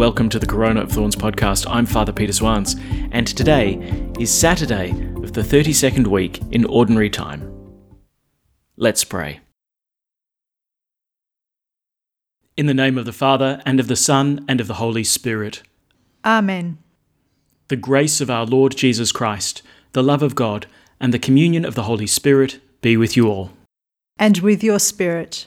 welcome to the Corona of Thorns podcast. I'm Father Peter Swans, and today is Saturday of the 32nd week in Ordinary Time. Let's pray. In the name of the Father, and of the Son, and of the Holy Spirit. Amen. The grace of our Lord Jesus Christ, the love of God, and the communion of the Holy Spirit be with you all. And with your spirit.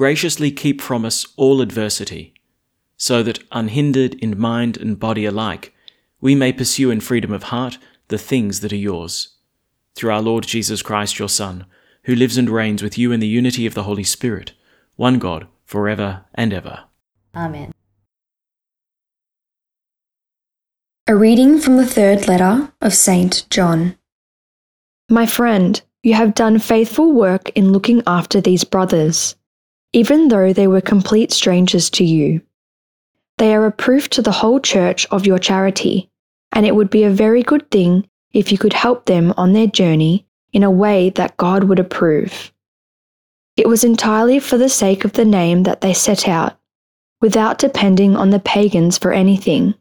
graciously keep from us all adversity, so that, unhindered in mind and body alike, we may pursue in freedom of heart the things that are yours. Through our Lord Jesus Christ, your Son, who lives and reigns with you in the unity of the Holy Spirit, one God, for ever and ever. Amen. A reading from the third letter of St. John. My friend, you have done faithful work in looking after these brothers, even though they were complete strangers to you. They are a proof to the whole church of your charity, and it would be a very good thing if you could help them on their journey in a way that God would approve. It was entirely for the sake of the name that they set out, without depending on the pagans for anything.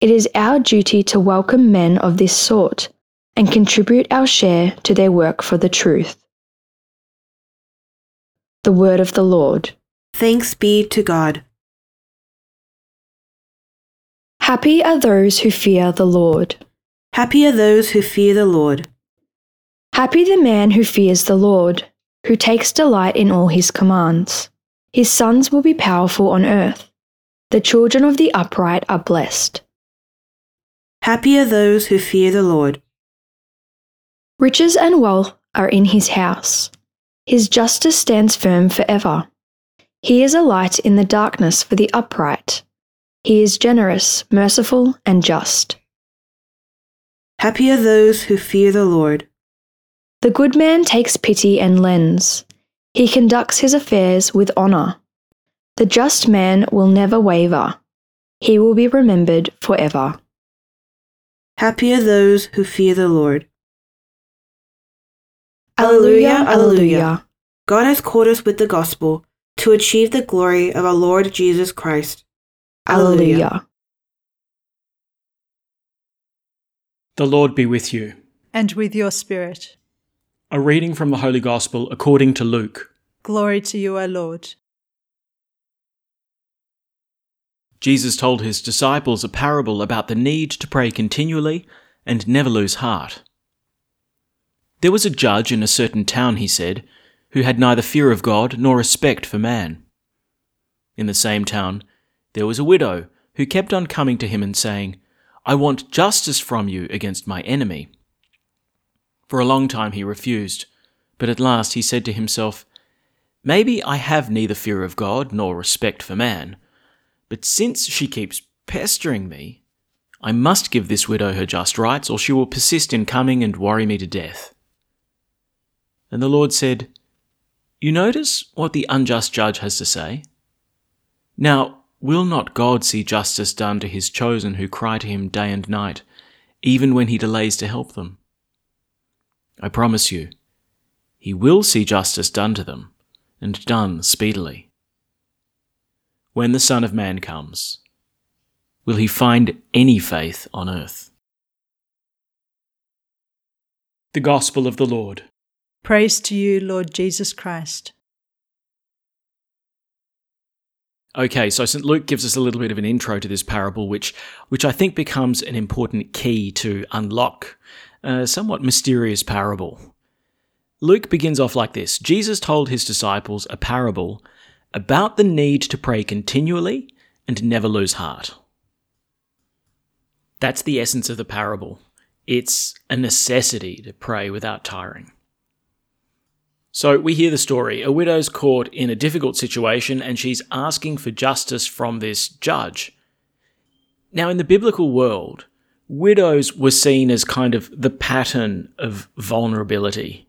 It is our duty to welcome men of this sort and contribute our share to their work for the truth. The Word of the Lord. Thanks be to God. Happy are those who fear the Lord. Happy are those who fear the Lord. Happy the man who fears the Lord, who takes delight in all his commands. His sons will be powerful on earth. The children of the upright are blessed. Happy are those who fear the Lord. Riches and wealth are in his house. His justice stands firm forever. He is a light in the darkness for the upright. He is generous, merciful, and just. Happy are those who fear the Lord. The good man takes pity and lends. He conducts his affairs with honour. The just man will never waver. He will be remembered forever. Happy are those who fear the Lord. Alleluia, Alleluia. God has called us with the gospel to achieve the glory of our Lord Jesus Christ. Alleluia. The Lord be with you. And with your spirit. A reading from the Holy Gospel according to Luke. Glory to you, O Lord. Jesus told his disciples a parable about the need to pray continually and never lose heart. There was a judge in a certain town, he said, who had neither fear of God nor respect for man. In the same town, there was a widow who kept on coming to him and saying, I want justice from you against my enemy. For a long time he refused, but at last he said to himself, Maybe I have neither fear of God nor respect for man, but since she keeps pestering me, I must give this widow her just rights, or she will persist in coming and worry me to death. And the Lord said, You notice what the unjust judge has to say? Now, will not God see justice done to his chosen who cry to him day and night, even when he delays to help them? I promise you, he will see justice done to them, and done speedily. When the Son of Man comes, will he find any faith on earth? The Gospel of the Lord. Praise to you, Lord Jesus Christ. Okay, so St. Luke gives us a little bit of an intro to this parable, which, which I think becomes an important key to unlock a somewhat mysterious parable. Luke begins off like this Jesus told his disciples a parable about the need to pray continually and never lose heart. That's the essence of the parable. It's a necessity to pray without tiring. So we hear the story. A widow's caught in a difficult situation and she's asking for justice from this judge. Now, in the biblical world, widows were seen as kind of the pattern of vulnerability.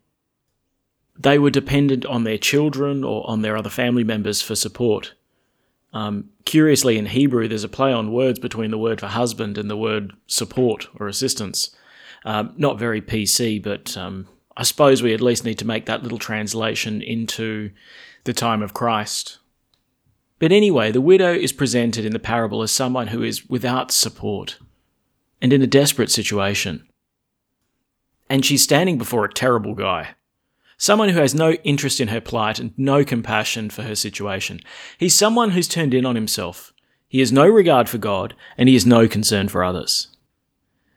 They were dependent on their children or on their other family members for support. Um, curiously, in Hebrew, there's a play on words between the word for husband and the word support or assistance. Um, not very PC, but um, I suppose we at least need to make that little translation into the time of Christ. But anyway, the widow is presented in the parable as someone who is without support and in a desperate situation. And she's standing before a terrible guy. Someone who has no interest in her plight and no compassion for her situation. He's someone who's turned in on himself. He has no regard for God and he has no concern for others.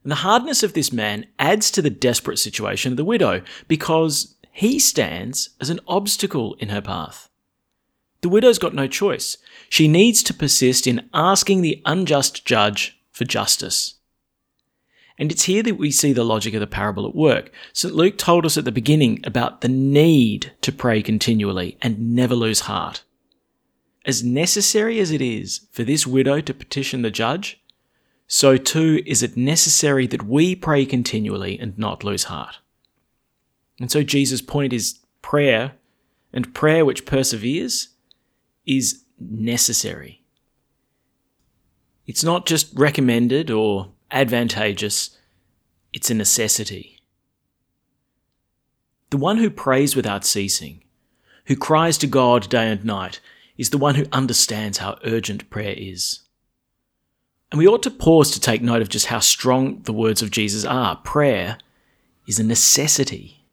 And the hardness of this man adds to the desperate situation of the widow because he stands as an obstacle in her path. The widow's got no choice. She needs to persist in asking the unjust judge for justice. And it's here that we see the logic of the parable at work. St. Luke told us at the beginning about the need to pray continually and never lose heart. As necessary as it is for this widow to petition the judge, so too is it necessary that we pray continually and not lose heart. And so Jesus' point is prayer, and prayer which perseveres is necessary. It's not just recommended or advantageous, it's a necessity. The one who prays without ceasing, who cries to God day and night, is the one who understands how urgent prayer is. And we ought to pause to take note of just how strong the words of Jesus are. Prayer is a necessity.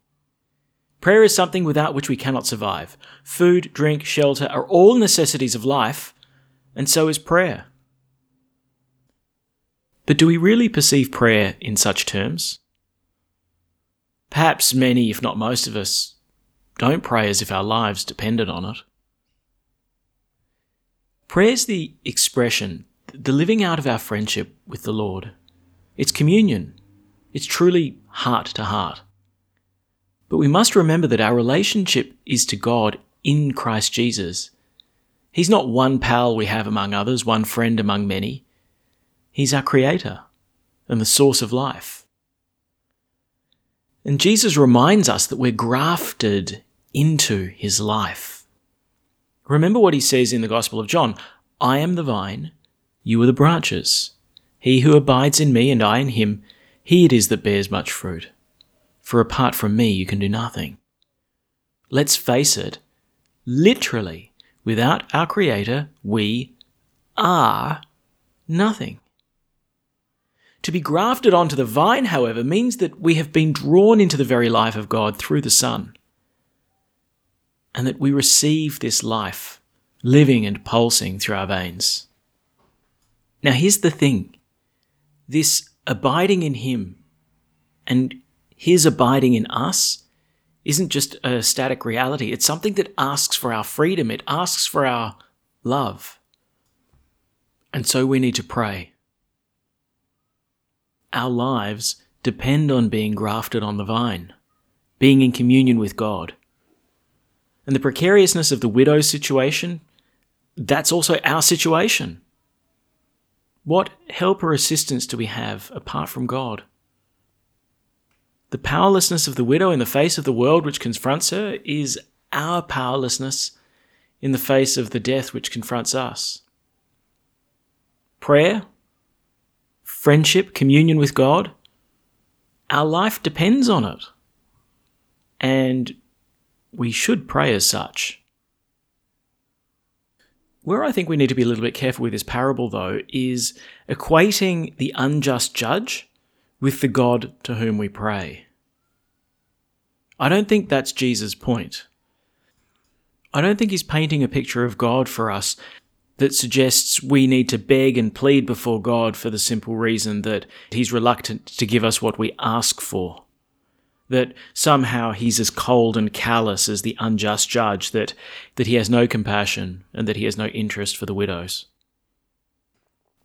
Prayer is something without which we cannot survive. Food, drink, shelter are all necessities of life, and so is prayer. But do we really perceive prayer in such terms? Perhaps many, if not most of us, don't pray as if our lives depended on it. Prayer is the expression the living out of our friendship with the Lord. It's communion. It's truly heart to heart. But we must remember that our relationship is to God in Christ Jesus. He's not one pal we have among others, one friend among many. He's our Creator and the source of life. And Jesus reminds us that we're grafted into His life. Remember what He says in the Gospel of John I am the vine, you are the branches. He who abides in me and I in him, he it is that bears much fruit. For apart from me, you can do nothing. Let's face it, literally, without our Creator, we are nothing. To be grafted onto the vine, however, means that we have been drawn into the very life of God through the Son, and that we receive this life living and pulsing through our veins. Now, here's the thing this abiding in Him and His abiding in us isn't just a static reality, it's something that asks for our freedom, it asks for our love. And so we need to pray. Our lives depend on being grafted on the vine, being in communion with God. And the precariousness of the widow's situation, that's also our situation. What help or assistance do we have apart from God? The powerlessness of the widow in the face of the world which confronts her is our powerlessness in the face of the death which confronts us. Prayer, friendship, communion with God, our life depends on it. And we should pray as such. Where I think we need to be a little bit careful with this parable, though, is equating the unjust judge with the God to whom we pray. I don't think that's Jesus' point. I don't think he's painting a picture of God for us that suggests we need to beg and plead before God for the simple reason that He's reluctant to give us what we ask for. That somehow He's as cold and callous as the unjust judge, that, that He has no compassion and that He has no interest for the widows.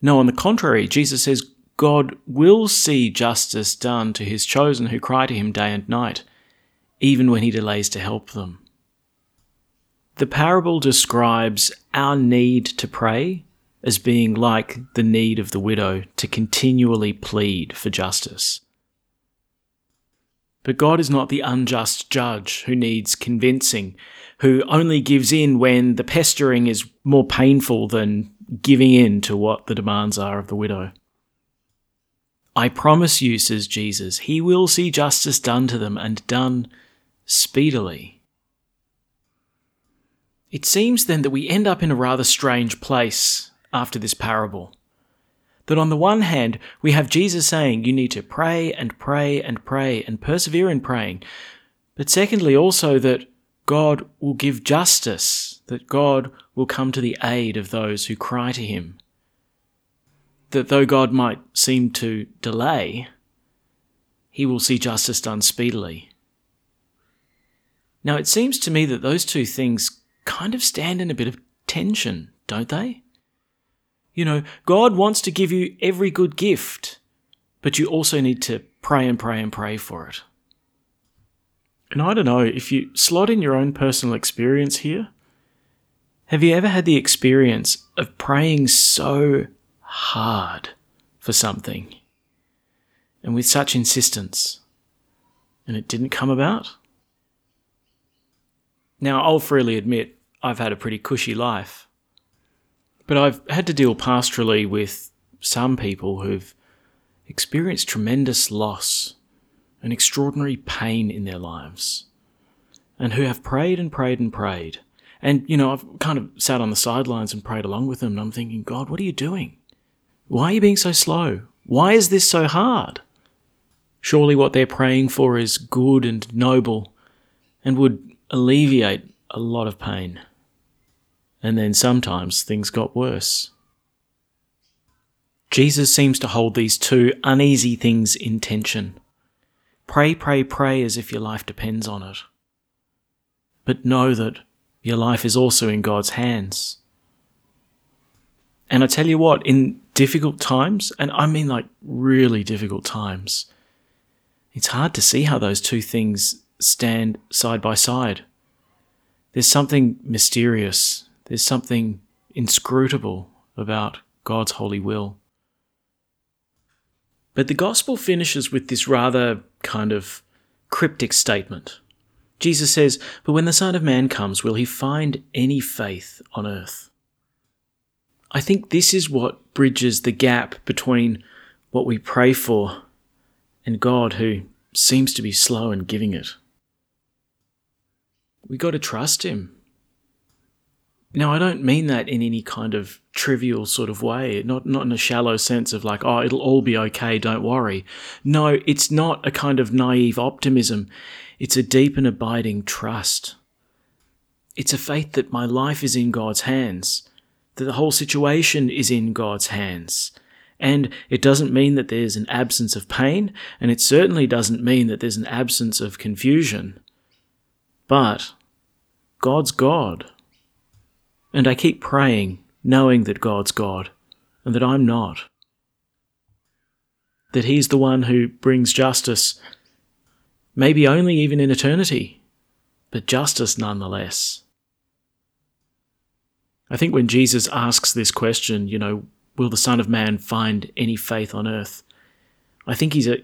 No, on the contrary, Jesus says God will see justice done to His chosen who cry to Him day and night, even when He delays to help them. The parable describes our need to pray as being like the need of the widow to continually plead for justice. But God is not the unjust judge who needs convincing, who only gives in when the pestering is more painful than giving in to what the demands are of the widow. I promise you, says Jesus, he will see justice done to them and done speedily. It seems then that we end up in a rather strange place after this parable. That on the one hand, we have Jesus saying you need to pray and pray and pray and persevere in praying. But secondly, also that God will give justice, that God will come to the aid of those who cry to him. That though God might seem to delay, he will see justice done speedily. Now, it seems to me that those two things kind of stand in a bit of tension, don't they? You know, God wants to give you every good gift, but you also need to pray and pray and pray for it. And I don't know, if you slot in your own personal experience here, have you ever had the experience of praying so hard for something and with such insistence and it didn't come about? Now, I'll freely admit I've had a pretty cushy life. But I've had to deal pastorally with some people who've experienced tremendous loss and extraordinary pain in their lives, and who have prayed and prayed and prayed. And, you know, I've kind of sat on the sidelines and prayed along with them, and I'm thinking, God, what are you doing? Why are you being so slow? Why is this so hard? Surely what they're praying for is good and noble and would alleviate a lot of pain and then sometimes things got worse. Jesus seems to hold these two uneasy things in tension. Pray, pray, pray as if your life depends on it. But know that your life is also in God's hands. And I tell you what, in difficult times, and I mean like really difficult times, it's hard to see how those two things stand side by side. There's something mysterious there's something inscrutable about God's holy will. But the gospel finishes with this rather kind of cryptic statement. Jesus says, But when the Son of Man comes, will he find any faith on earth? I think this is what bridges the gap between what we pray for and God, who seems to be slow in giving it. We got to trust Him. Now, I don't mean that in any kind of trivial sort of way, not, not in a shallow sense of like, oh, it'll all be okay, don't worry. No, it's not a kind of naive optimism. It's a deep and abiding trust. It's a faith that my life is in God's hands, that the whole situation is in God's hands. And it doesn't mean that there's an absence of pain, and it certainly doesn't mean that there's an absence of confusion. But God's God. And I keep praying, knowing that God's God and that I'm not. That He's the one who brings justice, maybe only even in eternity, but justice nonetheless. I think when Jesus asks this question, you know, will the Son of Man find any faith on earth? I think he's a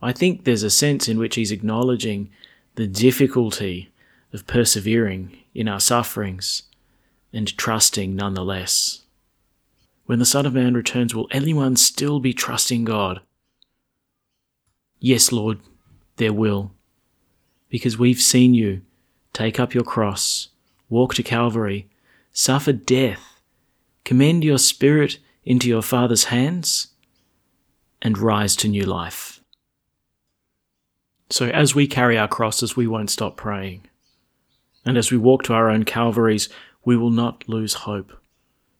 I think there's a sense in which he's acknowledging the difficulty of persevering in our sufferings and trusting nonetheless. When the Son of Man returns, will anyone still be trusting God? Yes, Lord, there will. Because we've seen you take up your cross, walk to Calvary, suffer death, commend your spirit into your Father's hands, and rise to new life. So, as we carry our crosses, we won't stop praying. And as we walk to our own Calvaries, we will not lose hope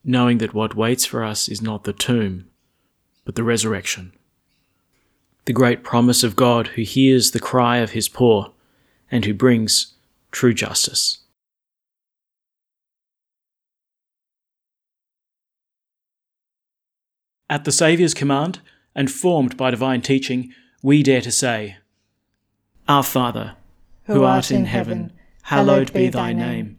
knowing that what waits for us is not the tomb, but the resurrection. The great promise of God who hears the cry of his poor and who brings true justice. At the Saviour's command, and formed by divine teaching, we dare to say, Our Father, who art in heaven, hallowed be thy name.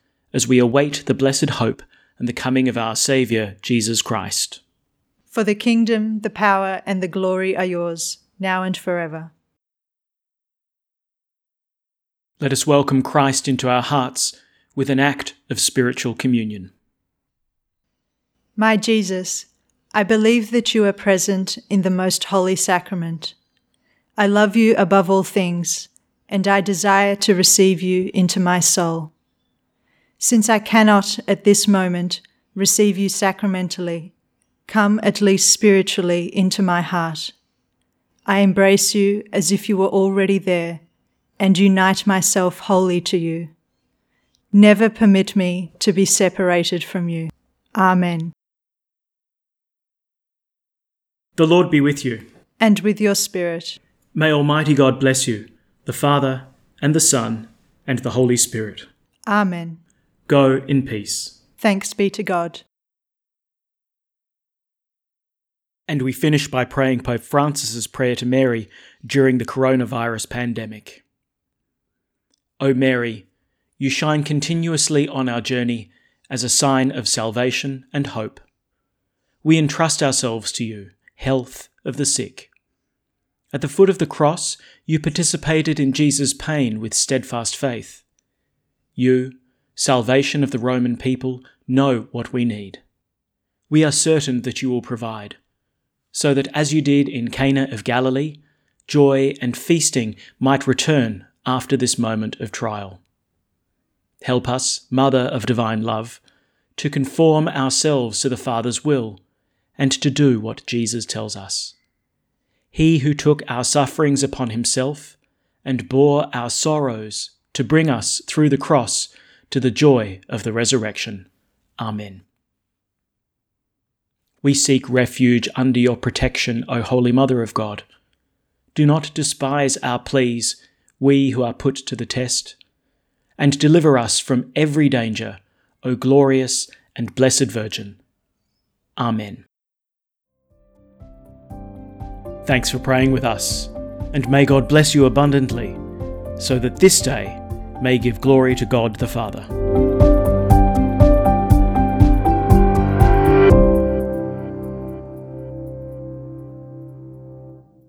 as we await the blessed hope and the coming of our Saviour, Jesus Christ. For the kingdom, the power, and the glory are yours, now and forever. Let us welcome Christ into our hearts with an act of spiritual communion. My Jesus, I believe that you are present in the most holy sacrament. I love you above all things, and I desire to receive you into my soul. Since I cannot at this moment receive you sacramentally, come at least spiritually into my heart. I embrace you as if you were already there and unite myself wholly to you. Never permit me to be separated from you. Amen. The Lord be with you. And with your spirit. May Almighty God bless you, the Father, and the Son, and the Holy Spirit. Amen. Go in peace. Thanks be to God. And we finish by praying Pope Francis's prayer to Mary during the coronavirus pandemic. O Mary, you shine continuously on our journey as a sign of salvation and hope. We entrust ourselves to you health of the sick. At the foot of the cross, you participated in Jesus' pain with steadfast faith. You, salvation of the Roman people, know what we need. We are certain that you will provide, so that as you did in Cana of Galilee, joy and feasting might return after this moment of trial. Help us, Mother of Divine Love, to conform ourselves to the Father's will and to do what Jesus tells us. He who took our sufferings upon himself and bore our sorrows to bring us through the cross to the joy of the resurrection. Amen. We seek refuge under your protection, O Holy Mother of God. Do not despise our pleas, we who are put to the test, and deliver us from every danger, O glorious and blessed Virgin. Amen. Thanks for praying with us, and may God bless you abundantly, so that this day may give glory to God the Father.